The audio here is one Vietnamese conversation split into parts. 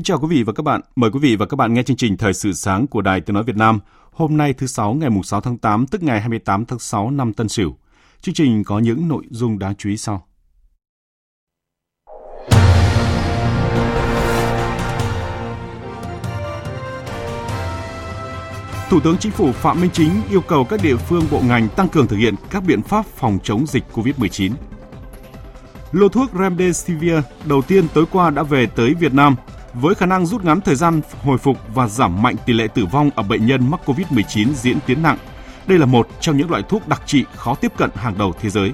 Kính chào quý vị và các bạn. Mời quý vị và các bạn nghe chương trình Thời sự sáng của Đài Tiếng Nói Việt Nam. Hôm nay thứ Sáu ngày 6 tháng 8, tức ngày 28 tháng 6 năm Tân Sửu. Chương trình có những nội dung đáng chú ý sau. Thủ tướng Chính phủ Phạm Minh Chính yêu cầu các địa phương bộ ngành tăng cường thực hiện các biện pháp phòng chống dịch COVID-19. Lô thuốc Remdesivir đầu tiên tối qua đã về tới Việt Nam với khả năng rút ngắn thời gian hồi phục và giảm mạnh tỷ lệ tử vong ở bệnh nhân mắc COVID-19 diễn tiến nặng. Đây là một trong những loại thuốc đặc trị khó tiếp cận hàng đầu thế giới.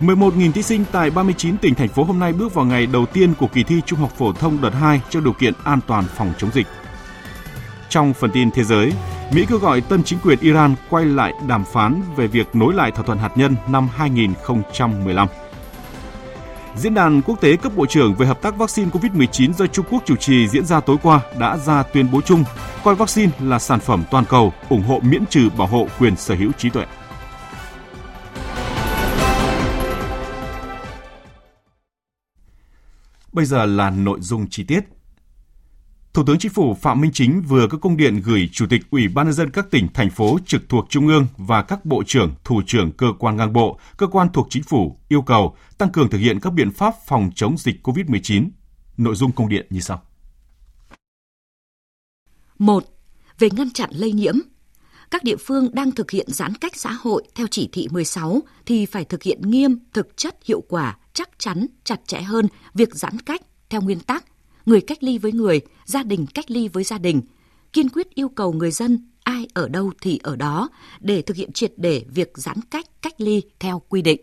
11.000 thí sinh tại 39 tỉnh thành phố hôm nay bước vào ngày đầu tiên của kỳ thi Trung học phổ thông đợt 2 trong điều kiện an toàn phòng chống dịch. Trong phần tin thế giới, Mỹ kêu gọi tân chính quyền Iran quay lại đàm phán về việc nối lại thỏa thuận hạt nhân năm 2015. Diễn đàn quốc tế cấp bộ trưởng về hợp tác vaccine COVID-19 do Trung Quốc chủ trì diễn ra tối qua đã ra tuyên bố chung coi vaccine là sản phẩm toàn cầu, ủng hộ miễn trừ bảo hộ quyền sở hữu trí tuệ. Bây giờ là nội dung chi tiết. Thủ tướng Chính phủ Phạm Minh Chính vừa có công điện gửi Chủ tịch Ủy ban nhân dân các tỉnh, thành phố trực thuộc Trung ương và các bộ trưởng, thủ trưởng cơ quan ngang bộ, cơ quan thuộc chính phủ yêu cầu tăng cường thực hiện các biện pháp phòng chống dịch COVID-19. Nội dung công điện như sau. 1. Về ngăn chặn lây nhiễm, các địa phương đang thực hiện giãn cách xã hội theo chỉ thị 16 thì phải thực hiện nghiêm, thực chất, hiệu quả, chắc chắn, chặt chẽ hơn việc giãn cách theo nguyên tắc người cách ly với người, gia đình cách ly với gia đình, kiên quyết yêu cầu người dân ai ở đâu thì ở đó để thực hiện triệt để việc giãn cách cách ly theo quy định.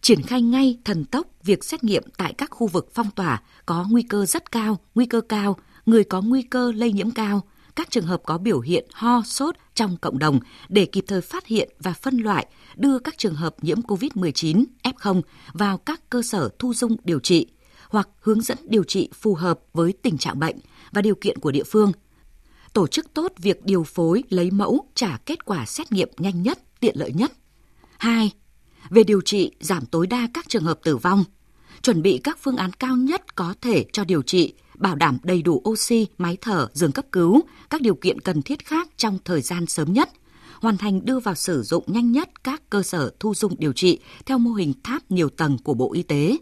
Triển khai ngay thần tốc việc xét nghiệm tại các khu vực phong tỏa có nguy cơ rất cao, nguy cơ cao, người có nguy cơ lây nhiễm cao, các trường hợp có biểu hiện ho, sốt trong cộng đồng để kịp thời phát hiện và phân loại, đưa các trường hợp nhiễm COVID-19 F0 vào các cơ sở thu dung điều trị, hoặc hướng dẫn điều trị phù hợp với tình trạng bệnh và điều kiện của địa phương. Tổ chức tốt việc điều phối, lấy mẫu, trả kết quả xét nghiệm nhanh nhất, tiện lợi nhất. 2. Về điều trị, giảm tối đa các trường hợp tử vong. Chuẩn bị các phương án cao nhất có thể cho điều trị, bảo đảm đầy đủ oxy, máy thở, giường cấp cứu, các điều kiện cần thiết khác trong thời gian sớm nhất – hoàn thành đưa vào sử dụng nhanh nhất các cơ sở thu dung điều trị theo mô hình tháp nhiều tầng của Bộ Y tế,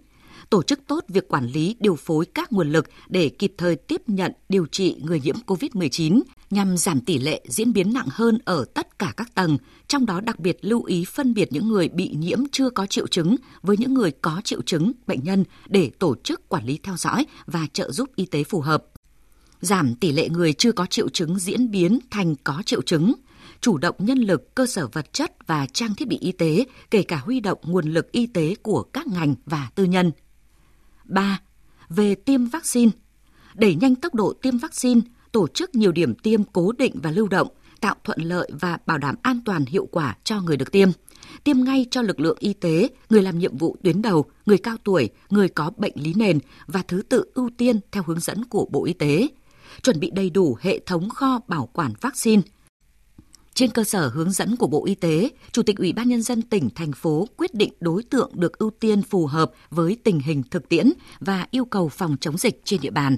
tổ chức tốt việc quản lý điều phối các nguồn lực để kịp thời tiếp nhận điều trị người nhiễm COVID-19 nhằm giảm tỷ lệ diễn biến nặng hơn ở tất cả các tầng, trong đó đặc biệt lưu ý phân biệt những người bị nhiễm chưa có triệu chứng với những người có triệu chứng bệnh nhân để tổ chức quản lý theo dõi và trợ giúp y tế phù hợp. Giảm tỷ lệ người chưa có triệu chứng diễn biến thành có triệu chứng, chủ động nhân lực, cơ sở vật chất và trang thiết bị y tế, kể cả huy động nguồn lực y tế của các ngành và tư nhân – 3. Về tiêm vaccine, đẩy nhanh tốc độ tiêm vaccine, tổ chức nhiều điểm tiêm cố định và lưu động, tạo thuận lợi và bảo đảm an toàn hiệu quả cho người được tiêm. Tiêm ngay cho lực lượng y tế, người làm nhiệm vụ tuyến đầu, người cao tuổi, người có bệnh lý nền và thứ tự ưu tiên theo hướng dẫn của Bộ Y tế. Chuẩn bị đầy đủ hệ thống kho bảo quản vaccine, trên cơ sở hướng dẫn của Bộ Y tế, Chủ tịch Ủy ban Nhân dân tỉnh, thành phố quyết định đối tượng được ưu tiên phù hợp với tình hình thực tiễn và yêu cầu phòng chống dịch trên địa bàn.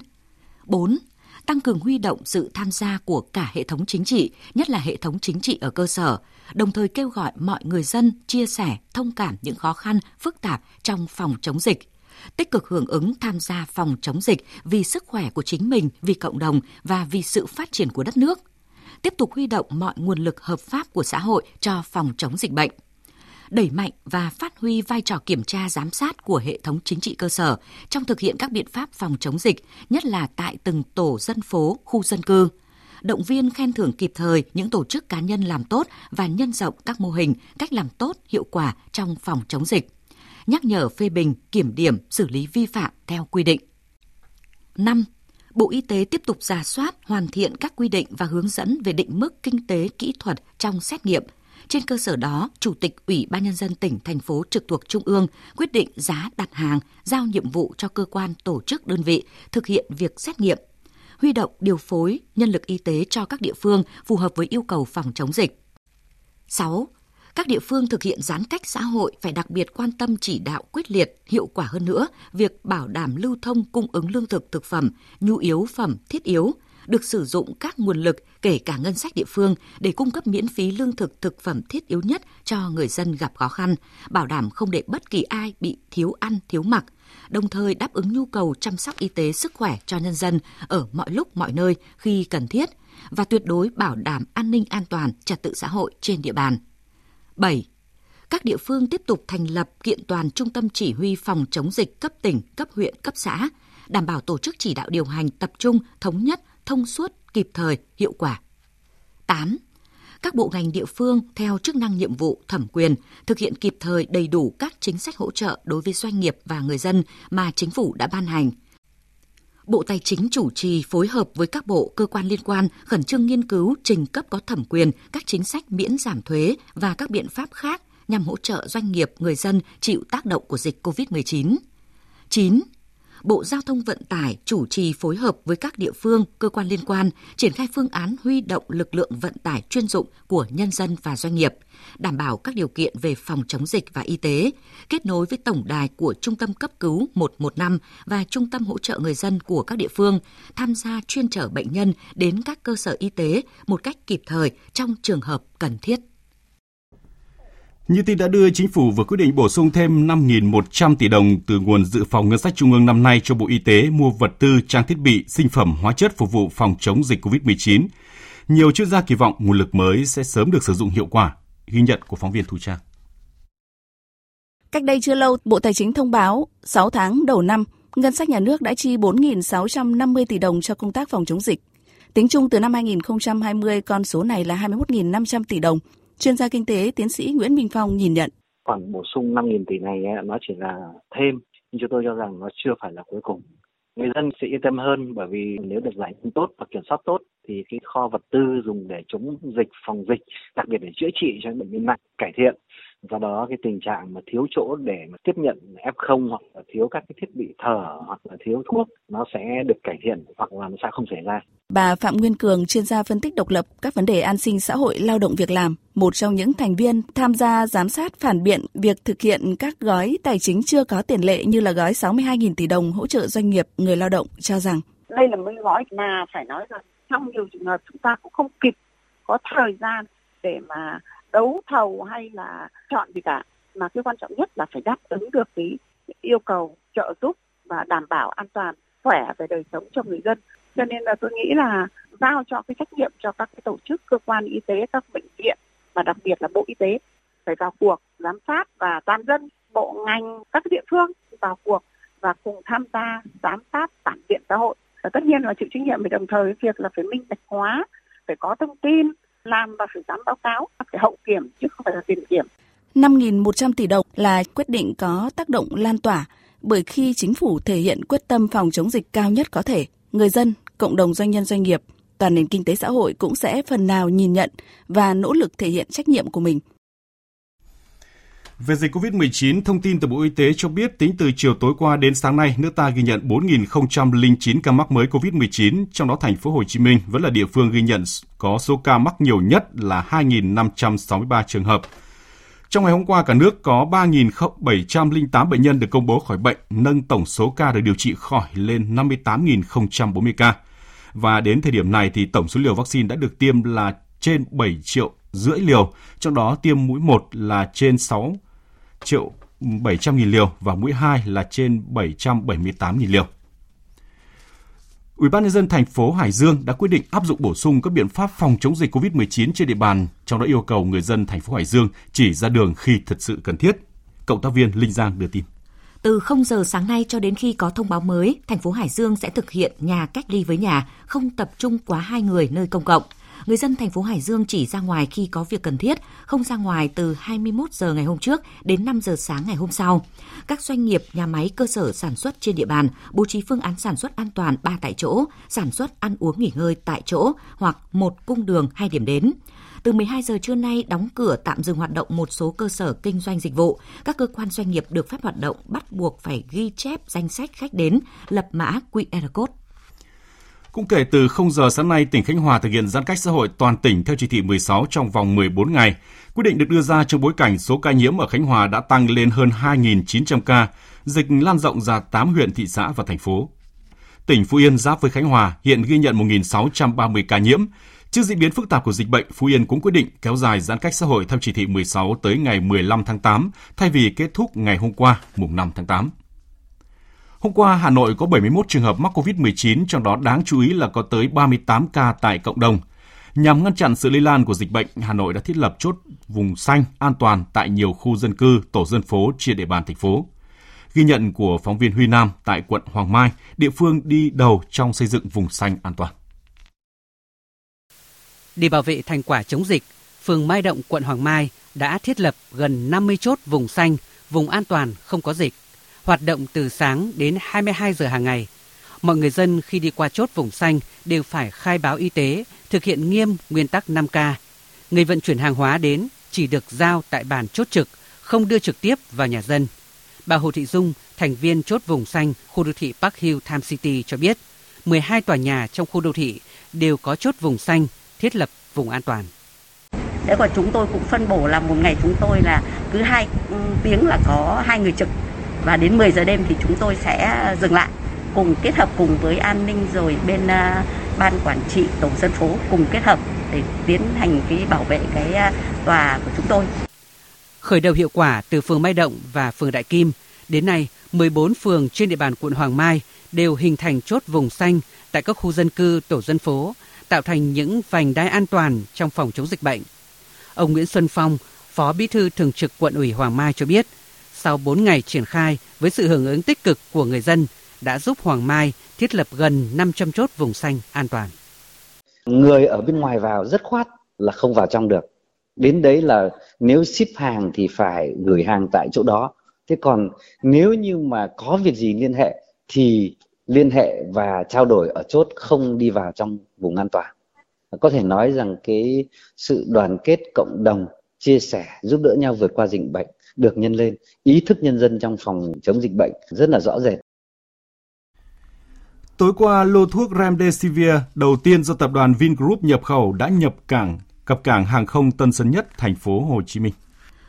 4. Tăng cường huy động sự tham gia của cả hệ thống chính trị, nhất là hệ thống chính trị ở cơ sở, đồng thời kêu gọi mọi người dân chia sẻ, thông cảm những khó khăn, phức tạp trong phòng chống dịch tích cực hưởng ứng tham gia phòng chống dịch vì sức khỏe của chính mình, vì cộng đồng và vì sự phát triển của đất nước – tiếp tục huy động mọi nguồn lực hợp pháp của xã hội cho phòng chống dịch bệnh. đẩy mạnh và phát huy vai trò kiểm tra giám sát của hệ thống chính trị cơ sở trong thực hiện các biện pháp phòng chống dịch, nhất là tại từng tổ dân phố, khu dân cư động viên khen thưởng kịp thời những tổ chức cá nhân làm tốt và nhân rộng các mô hình, cách làm tốt, hiệu quả trong phòng chống dịch. Nhắc nhở phê bình, kiểm điểm, xử lý vi phạm theo quy định. 5. Bộ Y tế tiếp tục giả soát, hoàn thiện các quy định và hướng dẫn về định mức kinh tế kỹ thuật trong xét nghiệm. Trên cơ sở đó, Chủ tịch Ủy ban Nhân dân tỉnh, thành phố trực thuộc Trung ương quyết định giá đặt hàng, giao nhiệm vụ cho cơ quan, tổ chức, đơn vị thực hiện việc xét nghiệm, huy động điều phối nhân lực y tế cho các địa phương phù hợp với yêu cầu phòng chống dịch. 6 các địa phương thực hiện giãn cách xã hội phải đặc biệt quan tâm chỉ đạo quyết liệt, hiệu quả hơn nữa việc bảo đảm lưu thông cung ứng lương thực thực phẩm, nhu yếu phẩm thiết yếu, được sử dụng các nguồn lực kể cả ngân sách địa phương để cung cấp miễn phí lương thực thực phẩm thiết yếu nhất cho người dân gặp khó khăn, bảo đảm không để bất kỳ ai bị thiếu ăn, thiếu mặc, đồng thời đáp ứng nhu cầu chăm sóc y tế sức khỏe cho nhân dân ở mọi lúc mọi nơi khi cần thiết và tuyệt đối bảo đảm an ninh an toàn, trật tự xã hội trên địa bàn. 7. Các địa phương tiếp tục thành lập kiện toàn trung tâm chỉ huy phòng chống dịch cấp tỉnh, cấp huyện, cấp xã, đảm bảo tổ chức chỉ đạo điều hành tập trung, thống nhất, thông suốt, kịp thời, hiệu quả. 8. Các bộ ngành địa phương theo chức năng nhiệm vụ thẩm quyền thực hiện kịp thời đầy đủ các chính sách hỗ trợ đối với doanh nghiệp và người dân mà chính phủ đã ban hành – Bộ Tài chính chủ trì phối hợp với các bộ, cơ quan liên quan khẩn trương nghiên cứu trình cấp có thẩm quyền các chính sách miễn giảm thuế và các biện pháp khác nhằm hỗ trợ doanh nghiệp, người dân chịu tác động của dịch COVID-19. 9. Bộ Giao thông Vận tải chủ trì phối hợp với các địa phương, cơ quan liên quan triển khai phương án huy động lực lượng vận tải chuyên dụng của nhân dân và doanh nghiệp, đảm bảo các điều kiện về phòng chống dịch và y tế, kết nối với tổng đài của Trung tâm cấp cứu 115 và Trung tâm hỗ trợ người dân của các địa phương, tham gia chuyên chở bệnh nhân đến các cơ sở y tế một cách kịp thời trong trường hợp cần thiết. Như tin đã đưa, Chính phủ vừa quyết định bổ sung thêm 5.100 tỷ đồng từ nguồn dự phòng ngân sách trung ương năm nay cho Bộ Y tế mua vật tư, trang thiết bị, sinh phẩm, hóa chất phục vụ phòng chống dịch COVID-19. Nhiều chuyên gia kỳ vọng nguồn lực mới sẽ sớm được sử dụng hiệu quả. Ghi nhận của phóng viên Thu Trang. Cách đây chưa lâu, Bộ Tài chính thông báo 6 tháng đầu năm, ngân sách nhà nước đã chi 4.650 tỷ đồng cho công tác phòng chống dịch. Tính chung từ năm 2020, con số này là 21.500 tỷ đồng, Chuyên gia kinh tế tiến sĩ Nguyễn Minh Phong nhìn nhận. Khoản bổ sung 5.000 tỷ này nó chỉ là thêm, nhưng chúng tôi cho rằng nó chưa phải là cuối cùng. Người dân sẽ yên tâm hơn bởi vì nếu được giải ngân tốt và kiểm soát tốt thì cái kho vật tư dùng để chống dịch, phòng dịch, đặc biệt để chữa trị cho những bệnh nhân nặng cải thiện do đó cái tình trạng mà thiếu chỗ để mà tiếp nhận f0 hoặc là thiếu các cái thiết bị thở hoặc là thiếu thuốc nó sẽ được cải thiện hoặc là nó sẽ không xảy ra. Bà Phạm Nguyên Cường, chuyên gia phân tích độc lập các vấn đề an sinh xã hội lao động việc làm, một trong những thành viên tham gia giám sát phản biện việc thực hiện các gói tài chính chưa có tiền lệ như là gói 62.000 tỷ đồng hỗ trợ doanh nghiệp người lao động cho rằng đây là một gói mà phải nói rằng trong nhiều trường hợp chúng ta cũng không kịp có thời gian để mà đấu thầu hay là chọn gì cả, mà cái quan trọng nhất là phải đáp ứng được cái yêu cầu trợ giúp và đảm bảo an toàn, khỏe về đời sống cho người dân. Cho nên là tôi nghĩ là giao cho cái trách nhiệm cho các cái tổ chức, cơ quan y tế, các bệnh viện và đặc biệt là bộ y tế, phải vào cuộc giám sát và toàn dân, bộ, ngành, các địa phương vào cuộc và cùng tham gia giám sát phản biện xã hội. Và tất nhiên là chịu trách nhiệm về đồng thời việc là phải minh bạch hóa, phải có thông tin làm và phải dám báo cáo phải hậu kiểm chứ không phải là tiền kiểm 5.100 tỷ đồng là quyết định có tác động lan tỏa bởi khi chính phủ thể hiện quyết tâm phòng chống dịch cao nhất có thể, người dân, cộng đồng doanh nhân doanh nghiệp, toàn nền kinh tế xã hội cũng sẽ phần nào nhìn nhận và nỗ lực thể hiện trách nhiệm của mình. Về dịch COVID-19, thông tin từ Bộ Y tế cho biết tính từ chiều tối qua đến sáng nay, nước ta ghi nhận 4.009 ca mắc mới COVID-19, trong đó thành phố Hồ Chí Minh vẫn là địa phương ghi nhận có số ca mắc nhiều nhất là 2.563 trường hợp. Trong ngày hôm qua, cả nước có 3.708 bệnh nhân được công bố khỏi bệnh, nâng tổng số ca được điều trị khỏi lên 58.040 ca. Và đến thời điểm này thì tổng số liều vaccine đã được tiêm là trên 7 triệu rưỡi liều, trong đó tiêm mũi 1 là trên 6 triệu 700 nghìn liều và mũi 2 là trên 778 nghìn liều. Ủy ban nhân dân thành phố Hải Dương đã quyết định áp dụng bổ sung các biện pháp phòng chống dịch COVID-19 trên địa bàn, trong đó yêu cầu người dân thành phố Hải Dương chỉ ra đường khi thật sự cần thiết. Cộng tác viên Linh Giang đưa tin. Từ 0 giờ sáng nay cho đến khi có thông báo mới, thành phố Hải Dương sẽ thực hiện nhà cách ly với nhà, không tập trung quá hai người nơi công cộng. Người dân thành phố Hải Dương chỉ ra ngoài khi có việc cần thiết, không ra ngoài từ 21 giờ ngày hôm trước đến 5 giờ sáng ngày hôm sau. Các doanh nghiệp, nhà máy, cơ sở sản xuất trên địa bàn bố trí phương án sản xuất an toàn 3 tại chỗ, sản xuất ăn uống nghỉ ngơi tại chỗ hoặc một cung đường hai điểm đến. Từ 12 giờ trưa nay đóng cửa tạm dừng hoạt động một số cơ sở kinh doanh dịch vụ. Các cơ quan doanh nghiệp được phép hoạt động bắt buộc phải ghi chép danh sách khách đến, lập mã QR code. Cũng kể từ 0 giờ sáng nay, tỉnh Khánh Hòa thực hiện giãn cách xã hội toàn tỉnh theo chỉ thị 16 trong vòng 14 ngày. Quyết định được đưa ra trong bối cảnh số ca nhiễm ở Khánh Hòa đã tăng lên hơn 2.900 ca, dịch lan rộng ra 8 huyện, thị xã và thành phố. Tỉnh Phú Yên giáp với Khánh Hòa hiện ghi nhận 1.630 ca nhiễm. Trước diễn biến phức tạp của dịch bệnh, Phú Yên cũng quyết định kéo dài giãn cách xã hội theo chỉ thị 16 tới ngày 15 tháng 8, thay vì kết thúc ngày hôm qua, mùng 5 tháng 8. Hôm qua, Hà Nội có 71 trường hợp mắc COVID-19, trong đó đáng chú ý là có tới 38 ca tại cộng đồng. Nhằm ngăn chặn sự lây lan của dịch bệnh, Hà Nội đã thiết lập chốt vùng xanh an toàn tại nhiều khu dân cư, tổ dân phố trên địa bàn thành phố. Ghi nhận của phóng viên Huy Nam tại quận Hoàng Mai, địa phương đi đầu trong xây dựng vùng xanh an toàn. Để bảo vệ thành quả chống dịch, phường Mai Động, quận Hoàng Mai đã thiết lập gần 50 chốt vùng xanh, vùng an toàn không có dịch hoạt động từ sáng đến 22 giờ hàng ngày. Mọi người dân khi đi qua chốt vùng xanh đều phải khai báo y tế, thực hiện nghiêm nguyên tắc 5K. Người vận chuyển hàng hóa đến chỉ được giao tại bàn chốt trực, không đưa trực tiếp vào nhà dân. Bà Hồ Thị Dung, thành viên chốt vùng xanh khu đô thị Park Hill Time City cho biết, 12 tòa nhà trong khu đô thị đều có chốt vùng xanh, thiết lập vùng an toàn. Thế còn chúng tôi cũng phân bổ là một ngày chúng tôi là cứ hai ừ, tiếng là có hai người trực và đến 10 giờ đêm thì chúng tôi sẽ dừng lại cùng kết hợp cùng với an ninh rồi bên uh, ban quản trị tổ dân phố cùng kết hợp để tiến hành cái bảo vệ cái uh, tòa của chúng tôi. Khởi đầu hiệu quả từ phường Mai Động và phường Đại Kim, đến nay 14 phường trên địa bàn quận Hoàng Mai đều hình thành chốt vùng xanh tại các khu dân cư, tổ dân phố, tạo thành những vành đai an toàn trong phòng chống dịch bệnh. Ông Nguyễn Xuân Phong, Phó Bí thư Thường trực quận ủy Hoàng Mai cho biết, sau 4 ngày triển khai với sự hưởng ứng tích cực của người dân đã giúp Hoàng Mai thiết lập gần 500 chốt vùng xanh an toàn. Người ở bên ngoài vào rất khoát là không vào trong được. Đến đấy là nếu ship hàng thì phải gửi hàng tại chỗ đó. Thế còn nếu như mà có việc gì liên hệ thì liên hệ và trao đổi ở chốt không đi vào trong vùng an toàn. Có thể nói rằng cái sự đoàn kết cộng đồng, chia sẻ, giúp đỡ nhau vượt qua dịch bệnh được nhân lên, ý thức nhân dân trong phòng chống dịch bệnh rất là rõ rệt. Tối qua, lô thuốc Remdesivir đầu tiên do tập đoàn Vingroup nhập khẩu đã nhập cảng cập cảng hàng không Tân Sơn Nhất, thành phố Hồ Chí Minh.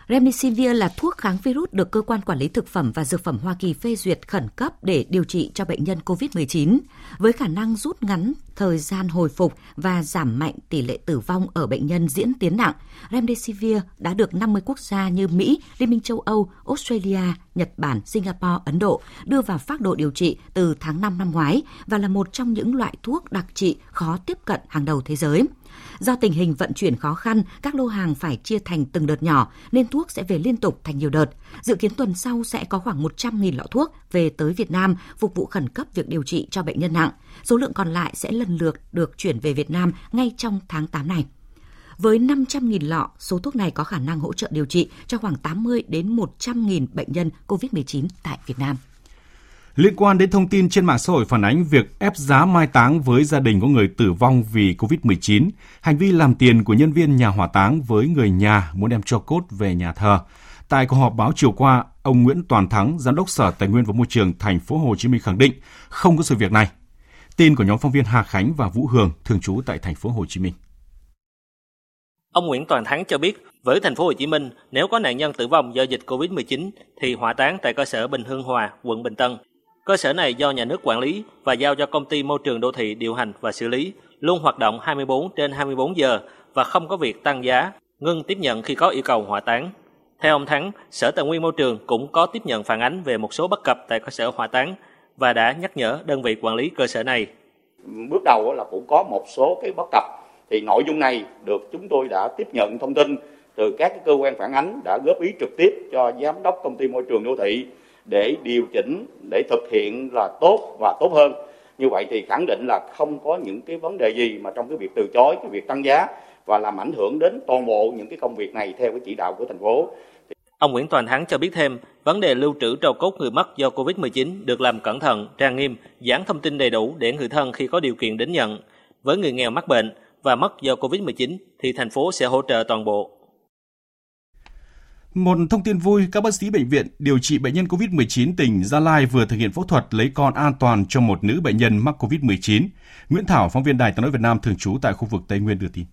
Remdesivir là thuốc kháng virus được cơ quan quản lý thực phẩm và dược phẩm Hoa Kỳ phê duyệt khẩn cấp để điều trị cho bệnh nhân COVID-19 với khả năng rút ngắn thời gian hồi phục và giảm mạnh tỷ lệ tử vong ở bệnh nhân diễn tiến nặng. Remdesivir đã được 50 quốc gia như Mỹ, Liên minh châu Âu, Australia, Nhật Bản, Singapore, Ấn Độ đưa vào phác đồ điều trị từ tháng 5 năm ngoái và là một trong những loại thuốc đặc trị khó tiếp cận hàng đầu thế giới. Do tình hình vận chuyển khó khăn, các lô hàng phải chia thành từng đợt nhỏ nên thuốc sẽ về liên tục thành nhiều đợt. Dự kiến tuần sau sẽ có khoảng 100.000 lọ thuốc về tới Việt Nam phục vụ khẩn cấp việc điều trị cho bệnh nhân nặng. Số lượng còn lại sẽ lần lượt được chuyển về Việt Nam ngay trong tháng 8 này. Với 500.000 lọ, số thuốc này có khả năng hỗ trợ điều trị cho khoảng 80 đến 100.000 bệnh nhân COVID-19 tại Việt Nam. Liên quan đến thông tin trên mạng xã hội phản ánh việc ép giá mai táng với gia đình có người tử vong vì COVID-19, hành vi làm tiền của nhân viên nhà hỏa táng với người nhà muốn đem cho cốt về nhà thờ. Tại cuộc họp báo chiều qua, ông Nguyễn Toàn Thắng, giám đốc Sở Tài nguyên và Môi trường thành phố Hồ Chí Minh khẳng định không có sự việc này. Tin của nhóm phóng viên Hà Khánh và Vũ Hường thường trú tại thành phố Hồ Chí Minh. Ông Nguyễn Toàn Thắng cho biết, với thành phố Hồ Chí Minh, nếu có nạn nhân tử vong do dịch Covid-19 thì hỏa táng tại cơ sở Bình Hương Hòa, quận Bình Tân Cơ sở này do nhà nước quản lý và giao cho công ty môi trường đô thị điều hành và xử lý, luôn hoạt động 24 trên 24 giờ và không có việc tăng giá, ngưng tiếp nhận khi có yêu cầu hỏa táng. Theo ông Thắng, Sở Tài nguyên Môi trường cũng có tiếp nhận phản ánh về một số bất cập tại cơ sở hỏa táng và đã nhắc nhở đơn vị quản lý cơ sở này. bước đầu là cũng có một số cái bất cập thì nội dung này được chúng tôi đã tiếp nhận thông tin từ các cơ quan phản ánh đã góp ý trực tiếp cho giám đốc công ty môi trường đô thị để điều chỉnh để thực hiện là tốt và tốt hơn như vậy thì khẳng định là không có những cái vấn đề gì mà trong cái việc từ chối cái việc tăng giá và làm ảnh hưởng đến toàn bộ những cái công việc này theo cái chỉ đạo của thành phố. Ông Nguyễn Toàn Thắng cho biết thêm, vấn đề lưu trữ trầu cốt người mất do Covid-19 được làm cẩn thận, trang nghiêm, dán thông tin đầy đủ để người thân khi có điều kiện đến nhận. Với người nghèo mắc bệnh và mất do Covid-19 thì thành phố sẽ hỗ trợ toàn bộ. Một thông tin vui, các bác sĩ bệnh viện điều trị bệnh nhân COVID-19 tỉnh Gia Lai vừa thực hiện phẫu thuật lấy con an toàn cho một nữ bệnh nhân mắc COVID-19. Nguyễn Thảo, phóng viên Đài tiếng nói Việt Nam thường trú tại khu vực Tây Nguyên đưa tin.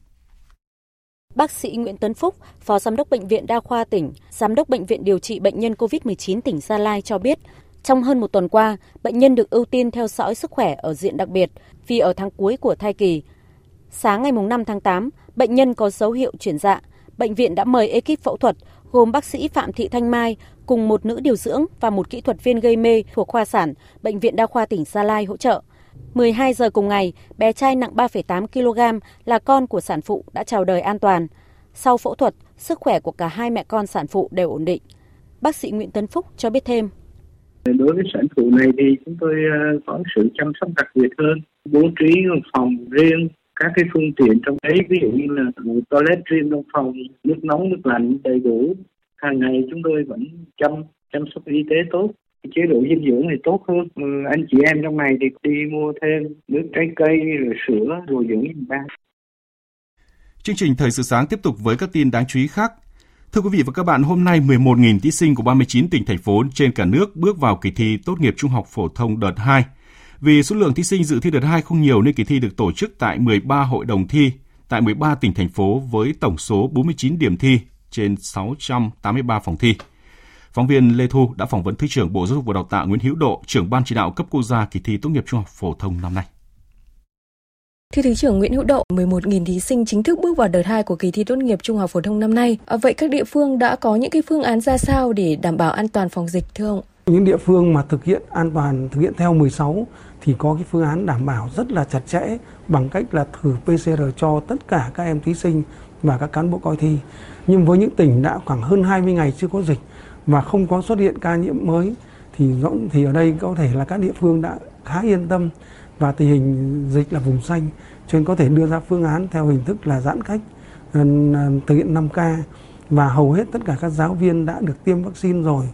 Bác sĩ Nguyễn Tuấn Phúc, Phó Giám đốc Bệnh viện Đa khoa tỉnh, Giám đốc Bệnh viện điều trị bệnh nhân COVID-19 tỉnh Gia Lai cho biết, trong hơn một tuần qua, bệnh nhân được ưu tiên theo dõi sức khỏe ở diện đặc biệt vì ở tháng cuối của thai kỳ. Sáng ngày 5 tháng 8, bệnh nhân có dấu hiệu chuyển dạ. Bệnh viện đã mời ekip phẫu thuật gồm bác sĩ Phạm Thị Thanh Mai cùng một nữ điều dưỡng và một kỹ thuật viên gây mê thuộc khoa sản Bệnh viện Đa khoa tỉnh Gia Lai hỗ trợ. 12 giờ cùng ngày, bé trai nặng 3,8 kg là con của sản phụ đã chào đời an toàn. Sau phẫu thuật, sức khỏe của cả hai mẹ con sản phụ đều ổn định. Bác sĩ Nguyễn Tấn Phúc cho biết thêm. Đối với sản phụ này thì chúng tôi ờ, có sự chăm sóc đặc biệt hơn, bố trí phòng riêng, các cái phương tiện trong đấy ví dụ như là toilet riêng trong phòng, nước nóng, nước lạnh đầy đủ. Hàng ngày chúng tôi vẫn chăm chăm sóc y tế tốt chế độ dinh dưỡng thì tốt hơn ừ, anh chị em trong này thì đi mua thêm nước trái cây rồi sữa rồi dưỡng dinh ba Chương trình Thời sự sáng tiếp tục với các tin đáng chú ý khác. Thưa quý vị và các bạn, hôm nay 11.000 thí sinh của 39 tỉnh thành phố trên cả nước bước vào kỳ thi tốt nghiệp trung học phổ thông đợt 2. Vì số lượng thí sinh dự thi đợt 2 không nhiều nên kỳ thi được tổ chức tại 13 hội đồng thi tại 13 tỉnh thành phố với tổng số 49 điểm thi trên 683 phòng thi. Phóng viên Lê Thu đã phỏng vấn Thứ trưởng Bộ Giáo dục và Đào tạo Nguyễn Hữu Độ, trưởng ban chỉ đạo cấp quốc gia kỳ thi tốt nghiệp trung học phổ thông năm nay. Thưa Thứ trưởng Nguyễn Hữu Độ, 11.000 thí sinh chính thức bước vào đợt 2 của kỳ thi tốt nghiệp trung học phổ thông năm nay. À, vậy các địa phương đã có những cái phương án ra sao để đảm bảo an toàn phòng dịch thưa ông? Những địa phương mà thực hiện an toàn, thực hiện theo 16 thì có cái phương án đảm bảo rất là chặt chẽ bằng cách là thử PCR cho tất cả các em thí sinh và các cán bộ coi thi. Nhưng với những tỉnh đã khoảng hơn 20 ngày chưa có dịch và không có xuất hiện ca nhiễm mới, thì thì ở đây có thể là các địa phương đã khá yên tâm và tình hình dịch là vùng xanh, cho nên có thể đưa ra phương án theo hình thức là giãn cách thực hiện 5K và hầu hết tất cả các giáo viên đã được tiêm vaccine rồi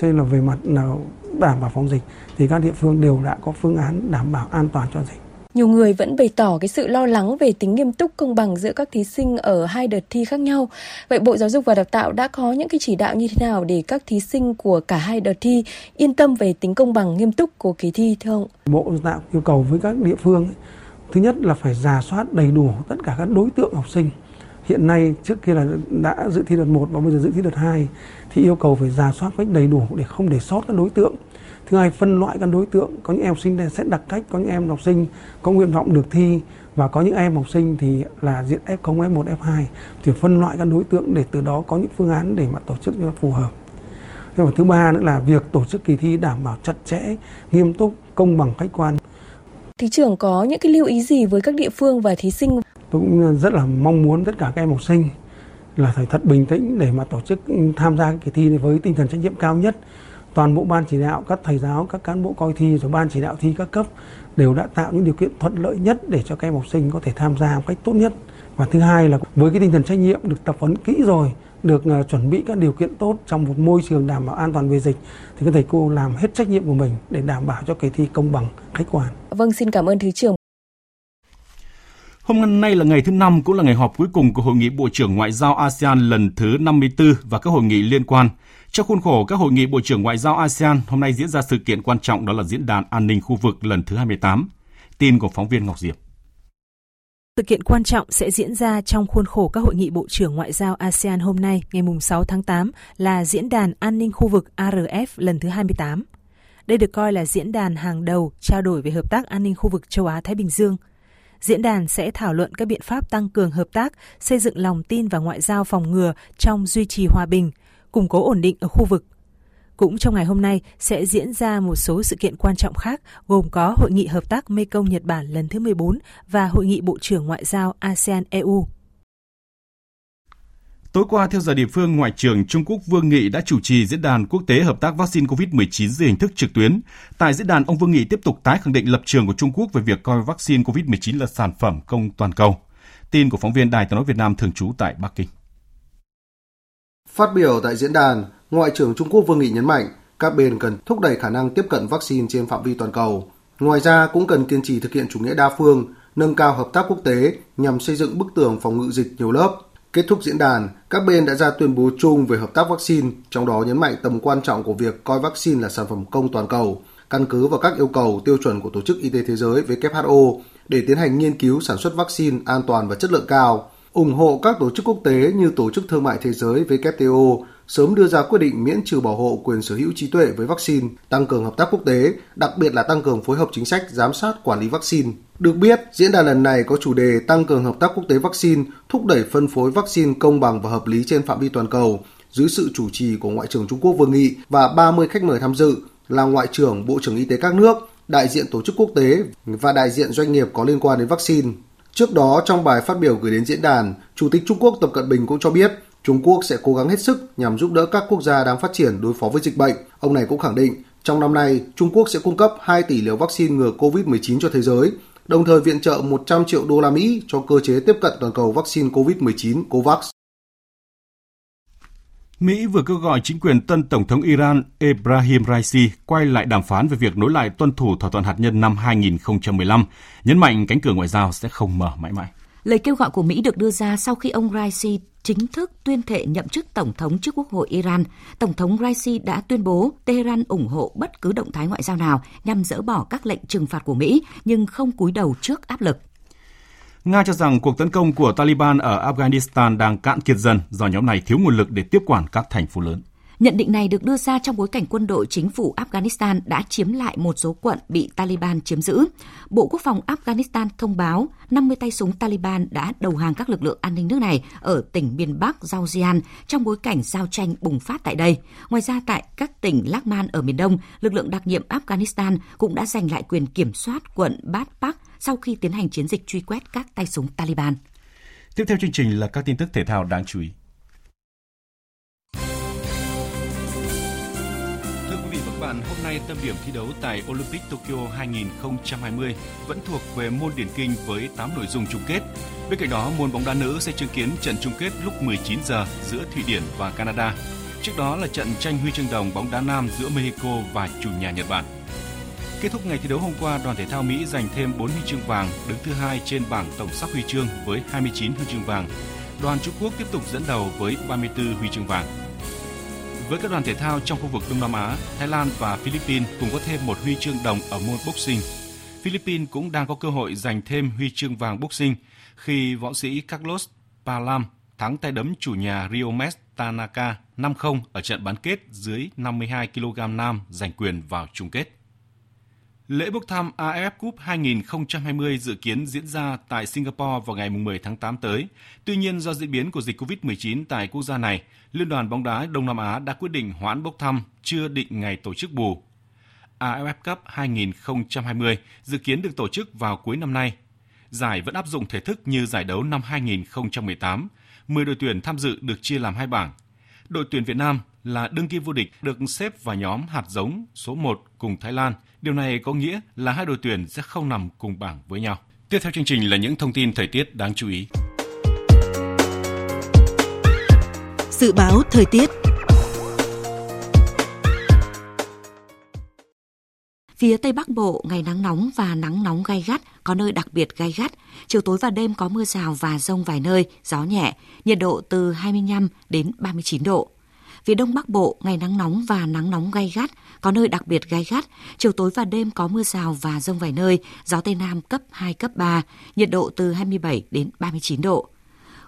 cho nên là về mặt nào đảm bảo phòng dịch thì các địa phương đều đã có phương án đảm bảo an toàn cho dịch. Nhiều người vẫn bày tỏ cái sự lo lắng về tính nghiêm túc công bằng giữa các thí sinh ở hai đợt thi khác nhau. Vậy Bộ Giáo dục và Đào tạo đã có những cái chỉ đạo như thế nào để các thí sinh của cả hai đợt thi yên tâm về tính công bằng nghiêm túc của kỳ thi thưa ông? Bộ Giáo tạo yêu cầu với các địa phương thứ nhất là phải giả soát đầy đủ tất cả các đối tượng học sinh. Hiện nay trước kia là đã dự thi đợt 1 và bây giờ dự thi đợt 2 thì yêu cầu phải giả soát cách đầy đủ để không để sót các đối tượng thứ hai phân loại các đối tượng có những em học sinh sẽ đặc cách có những em học sinh có nguyện vọng được thi và có những em học sinh thì là diện F0, F1, F2 thì phân loại các đối tượng để từ đó có những phương án để mà tổ chức cho phù hợp. Thế và thứ ba nữa là việc tổ chức kỳ thi đảm bảo chặt chẽ, nghiêm túc, công bằng khách quan. Thí trưởng có những cái lưu ý gì với các địa phương và thí sinh? Tôi cũng rất là mong muốn tất cả các em học sinh là phải thật bình tĩnh để mà tổ chức tham gia kỳ thi với tinh thần trách nhiệm cao nhất toàn bộ ban chỉ đạo các thầy giáo các cán bộ coi thi rồi ban chỉ đạo thi các cấp đều đã tạo những điều kiện thuận lợi nhất để cho các em học sinh có thể tham gia một cách tốt nhất và thứ hai là với cái tinh thần trách nhiệm được tập huấn kỹ rồi được uh, chuẩn bị các điều kiện tốt trong một môi trường đảm bảo an toàn về dịch thì các thầy cô làm hết trách nhiệm của mình để đảm bảo cho kỳ thi công bằng khách quan. Vâng xin cảm ơn thứ trưởng. Hôm nay là ngày thứ năm cũng là ngày họp cuối cùng của Hội nghị Bộ trưởng Ngoại giao ASEAN lần thứ 54 và các hội nghị liên quan. Trong khuôn khổ các hội nghị Bộ trưởng Ngoại giao ASEAN, hôm nay diễn ra sự kiện quan trọng đó là Diễn đàn An ninh khu vực lần thứ 28. Tin của phóng viên Ngọc Diệp. Sự kiện quan trọng sẽ diễn ra trong khuôn khổ các hội nghị Bộ trưởng Ngoại giao ASEAN hôm nay, ngày 6 tháng 8, là Diễn đàn An ninh khu vực ARF lần thứ 28. Đây được coi là diễn đàn hàng đầu trao đổi về hợp tác an ninh khu vực châu Á-Thái Bình Dương. Diễn đàn sẽ thảo luận các biện pháp tăng cường hợp tác, xây dựng lòng tin và ngoại giao phòng ngừa trong duy trì hòa bình, củng cố ổn định ở khu vực. Cũng trong ngày hôm nay sẽ diễn ra một số sự kiện quan trọng khác gồm có Hội nghị Hợp tác Mekong Nhật Bản lần thứ 14 và Hội nghị Bộ trưởng Ngoại giao ASEAN-EU. Tối qua, theo giờ địa phương, Ngoại trưởng Trung Quốc Vương Nghị đã chủ trì diễn đàn quốc tế hợp tác vaccine COVID-19 dưới hình thức trực tuyến. Tại diễn đàn, ông Vương Nghị tiếp tục tái khẳng định lập trường của Trung Quốc về việc coi vaccine COVID-19 là sản phẩm công toàn cầu. Tin của phóng viên Đài tiếng nói Việt Nam thường trú tại Bắc Kinh. Phát biểu tại diễn đàn, Ngoại trưởng Trung Quốc Vương Nghị nhấn mạnh các bên cần thúc đẩy khả năng tiếp cận vaccine trên phạm vi toàn cầu. Ngoài ra cũng cần kiên trì thực hiện chủ nghĩa đa phương, nâng cao hợp tác quốc tế nhằm xây dựng bức tường phòng ngự dịch nhiều lớp. Kết thúc diễn đàn, các bên đã ra tuyên bố chung về hợp tác vaccine, trong đó nhấn mạnh tầm quan trọng của việc coi vaccine là sản phẩm công toàn cầu, căn cứ vào các yêu cầu tiêu chuẩn của Tổ chức Y tế Thế giới WHO để tiến hành nghiên cứu sản xuất vaccine an toàn và chất lượng cao, ủng hộ các tổ chức quốc tế như Tổ chức Thương mại Thế giới WTO sớm đưa ra quyết định miễn trừ bảo hộ quyền sở hữu trí tuệ với vaccine, tăng cường hợp tác quốc tế, đặc biệt là tăng cường phối hợp chính sách giám sát quản lý vaccine. Được biết, diễn đàn lần này có chủ đề tăng cường hợp tác quốc tế vaccine, thúc đẩy phân phối vaccine công bằng và hợp lý trên phạm vi toàn cầu, dưới sự chủ trì của Ngoại trưởng Trung Quốc Vương Nghị và 30 khách mời tham dự là Ngoại trưởng, Bộ trưởng Y tế các nước, đại diện tổ chức quốc tế và đại diện doanh nghiệp có liên quan đến vaccine. Trước đó, trong bài phát biểu gửi đến diễn đàn, Chủ tịch Trung Quốc Tập Cận Bình cũng cho biết Trung Quốc sẽ cố gắng hết sức nhằm giúp đỡ các quốc gia đang phát triển đối phó với dịch bệnh. Ông này cũng khẳng định, trong năm nay, Trung Quốc sẽ cung cấp 2 tỷ liều vaccine ngừa COVID-19 cho thế giới, đồng thời viện trợ 100 triệu đô la Mỹ cho cơ chế tiếp cận toàn cầu vaccine COVID-19 COVAX. Mỹ vừa kêu gọi chính quyền tân Tổng thống Iran Ebrahim Raisi quay lại đàm phán về việc nối lại tuân thủ thỏa thuận hạt nhân năm 2015, nhấn mạnh cánh cửa ngoại giao sẽ không mở mãi mãi. Lời kêu gọi của Mỹ được đưa ra sau khi ông Raisi chính thức tuyên thệ nhậm chức Tổng thống trước Quốc hội Iran. Tổng thống Raisi đã tuyên bố Tehran ủng hộ bất cứ động thái ngoại giao nào nhằm dỡ bỏ các lệnh trừng phạt của Mỹ, nhưng không cúi đầu trước áp lực. Nga cho rằng cuộc tấn công của Taliban ở Afghanistan đang cạn kiệt dần do nhóm này thiếu nguồn lực để tiếp quản các thành phố lớn. Nhận định này được đưa ra trong bối cảnh quân đội chính phủ Afghanistan đã chiếm lại một số quận bị Taliban chiếm giữ. Bộ Quốc phòng Afghanistan thông báo 50 tay súng Taliban đã đầu hàng các lực lượng an ninh nước này ở tỉnh miền Bắc Zawjian trong bối cảnh giao tranh bùng phát tại đây. Ngoài ra tại các tỉnh Lakman ở miền Đông, lực lượng đặc nhiệm Afghanistan cũng đã giành lại quyền kiểm soát quận Bát Pak sau khi tiến hành chiến dịch truy quét các tay súng Taliban. Tiếp theo chương trình là các tin tức thể thao đáng chú ý. Bạn, hôm nay tâm điểm thi đấu tại Olympic Tokyo 2020 vẫn thuộc về môn điển kinh với 8 nội dung chung kết. Bên cạnh đó, môn bóng đá nữ sẽ chứng kiến trận chung kết lúc 19 giờ giữa Thụy Điển và Canada. Trước đó là trận tranh huy chương đồng bóng đá nam giữa Mexico và chủ nhà Nhật Bản. Kết thúc ngày thi đấu hôm qua, đoàn thể thao Mỹ giành thêm 4 huy chương vàng, đứng thứ hai trên bảng tổng sắp huy chương với 29 huy chương vàng. Đoàn Trung Quốc tiếp tục dẫn đầu với 34 huy chương vàng. Với các đoàn thể thao trong khu vực Đông Nam Á, Thái Lan và Philippines cùng có thêm một huy chương đồng ở môn boxing. Philippines cũng đang có cơ hội giành thêm huy chương vàng boxing khi võ sĩ Carlos Palam thắng tay đấm chủ nhà Riomes Tanaka 5-0 ở trận bán kết dưới 52 kg nam giành quyền vào chung kết. Lễ bốc thăm AFF Cup 2020 dự kiến diễn ra tại Singapore vào ngày 10 tháng 8 tới. Tuy nhiên, do diễn biến của dịch COVID-19 tại quốc gia này, Liên đoàn bóng đá Đông Nam Á đã quyết định hoãn bốc thăm, chưa định ngày tổ chức bù. AFF Cup 2020 dự kiến được tổ chức vào cuối năm nay. Giải vẫn áp dụng thể thức như giải đấu năm 2018. 10 đội tuyển tham dự được chia làm hai bảng. Đội tuyển Việt Nam là đương kim vô địch được xếp vào nhóm hạt giống số 1 cùng Thái Lan. Điều này có nghĩa là hai đội tuyển sẽ không nằm cùng bảng với nhau. Tiếp theo chương trình là những thông tin thời tiết đáng chú ý. Dự báo thời tiết Phía Tây Bắc Bộ, ngày nắng nóng và nắng nóng gai gắt, có nơi đặc biệt gai gắt. Chiều tối và đêm có mưa rào và rông vài nơi, gió nhẹ, nhiệt độ từ 25 đến 39 độ. Phía Đông Bắc Bộ, ngày nắng nóng và nắng nóng gai gắt, có nơi đặc biệt gai gắt. Chiều tối và đêm có mưa rào và rông vài nơi, gió Tây Nam cấp 2, cấp 3, nhiệt độ từ 27 đến 39 độ.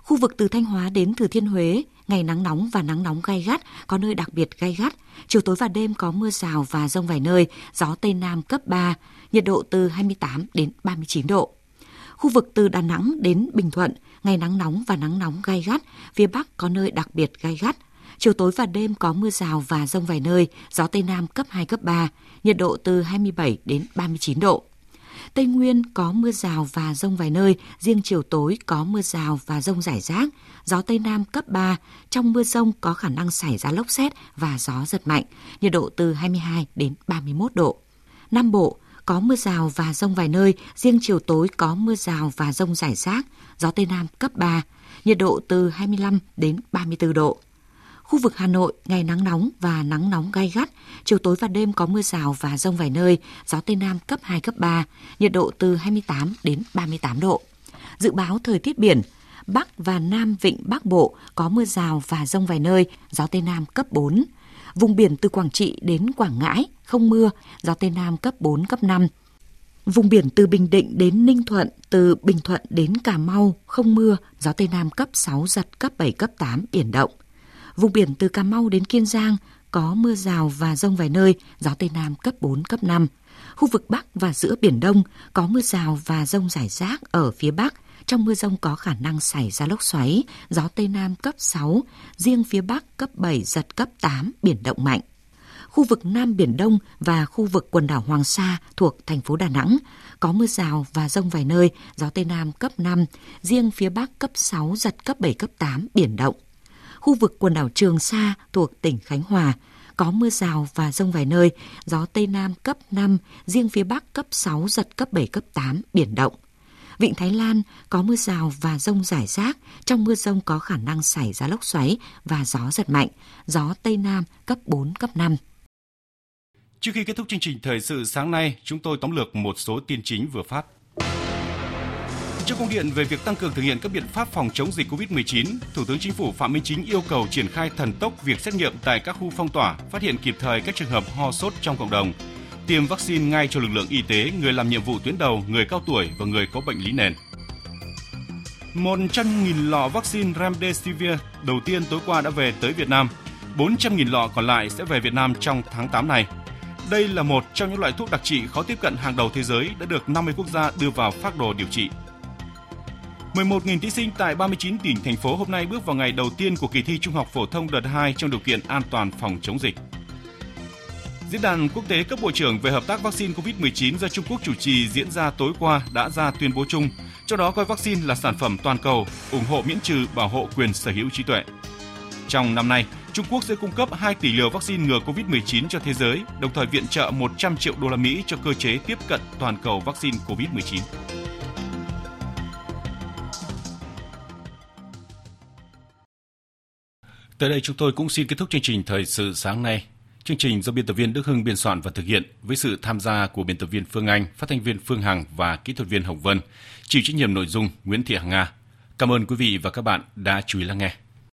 Khu vực từ Thanh Hóa đến Thừa Thiên Huế, ngày nắng nóng và nắng nóng gai gắt, có nơi đặc biệt gai gắt. Chiều tối và đêm có mưa rào và rông vài nơi, gió Tây Nam cấp 3, nhiệt độ từ 28 đến 39 độ. Khu vực từ Đà Nẵng đến Bình Thuận, ngày nắng nóng và nắng nóng gai gắt, phía Bắc có nơi đặc biệt gai gắt. Chiều tối và đêm có mưa rào và rông vài nơi, gió Tây Nam cấp 2, cấp 3, nhiệt độ từ 27 đến 39 độ. Tây Nguyên có mưa rào và rông vài nơi, riêng chiều tối có mưa rào và rông rải rác, gió Tây Nam cấp 3, trong mưa rông có khả năng xảy ra lốc xét và gió giật mạnh, nhiệt độ từ 22 đến 31 độ. Nam Bộ có mưa rào và rông vài nơi, riêng chiều tối có mưa rào và rông rải rác, gió Tây Nam cấp 3, nhiệt độ từ 25 đến 34 độ. Khu vực Hà Nội, ngày nắng nóng và nắng nóng gai gắt, chiều tối và đêm có mưa rào và rông vài nơi, gió Tây Nam cấp 2, cấp 3, nhiệt độ từ 28 đến 38 độ. Dự báo thời tiết biển, Bắc và Nam Vịnh Bắc Bộ có mưa rào và rông vài nơi, gió Tây Nam cấp 4. Vùng biển từ Quảng Trị đến Quảng Ngãi không mưa, gió Tây Nam cấp 4, cấp 5. Vùng biển từ Bình Định đến Ninh Thuận, từ Bình Thuận đến Cà Mau không mưa, gió Tây Nam cấp 6, giật cấp 7, cấp 8, biển động. Vùng biển từ Cà Mau đến Kiên Giang có mưa rào và rông vài nơi, gió Tây Nam cấp 4, cấp 5. Khu vực Bắc và giữa Biển Đông có mưa rào và rông rải rác ở phía Bắc. Trong mưa rông có khả năng xảy ra lốc xoáy, gió Tây Nam cấp 6, riêng phía Bắc cấp 7, giật cấp 8, biển động mạnh. Khu vực Nam Biển Đông và khu vực quần đảo Hoàng Sa thuộc thành phố Đà Nẵng có mưa rào và rông vài nơi, gió Tây Nam cấp 5, riêng phía Bắc cấp 6, giật cấp 7, cấp 8, biển động khu vực quần đảo Trường Sa thuộc tỉnh Khánh Hòa. Có mưa rào và rông vài nơi, gió Tây Nam cấp 5, riêng phía Bắc cấp 6, giật cấp 7, cấp 8, biển động. Vịnh Thái Lan có mưa rào và rông rải rác, trong mưa rông có khả năng xảy ra lốc xoáy và gió giật mạnh, gió Tây Nam cấp 4, cấp 5. Trước khi kết thúc chương trình thời sự sáng nay, chúng tôi tóm lược một số tin chính vừa phát trước công điện về việc tăng cường thực hiện các biện pháp phòng chống dịch COVID-19, Thủ tướng Chính phủ Phạm Minh Chính yêu cầu triển khai thần tốc việc xét nghiệm tại các khu phong tỏa, phát hiện kịp thời các trường hợp ho sốt trong cộng đồng, tiêm vaccine ngay cho lực lượng y tế, người làm nhiệm vụ tuyến đầu, người cao tuổi và người có bệnh lý nền. 100.000 lọ vaccine Remdesivir đầu tiên tối qua đã về tới Việt Nam. 400.000 lọ còn lại sẽ về Việt Nam trong tháng 8 này. Đây là một trong những loại thuốc đặc trị khó tiếp cận hàng đầu thế giới đã được 50 quốc gia đưa vào phác đồ điều trị. 11.000 thí sinh tại 39 tỉnh, thành phố hôm nay bước vào ngày đầu tiên của kỳ thi Trung học phổ thông đợt 2 trong điều kiện an toàn phòng chống dịch. Diễn đàn quốc tế cấp bộ trưởng về hợp tác vaccine COVID-19 do Trung Quốc chủ trì diễn ra tối qua đã ra tuyên bố chung, trong đó coi vaccine là sản phẩm toàn cầu, ủng hộ miễn trừ bảo hộ quyền sở hữu trí tuệ. Trong năm nay, Trung Quốc sẽ cung cấp 2 tỷ liều vaccine ngừa COVID-19 cho thế giới, đồng thời viện trợ 100 triệu đô la Mỹ cho cơ chế tiếp cận toàn cầu vaccine COVID-19. Tới đây chúng tôi cũng xin kết thúc chương trình Thời sự sáng nay. Chương trình do biên tập viên Đức Hưng biên soạn và thực hiện với sự tham gia của biên tập viên Phương Anh, phát thanh viên Phương Hằng và kỹ thuật viên Hồng Vân, chịu trách nhiệm nội dung Nguyễn Thị Hằng Nga. Cảm ơn quý vị và các bạn đã chú ý lắng nghe.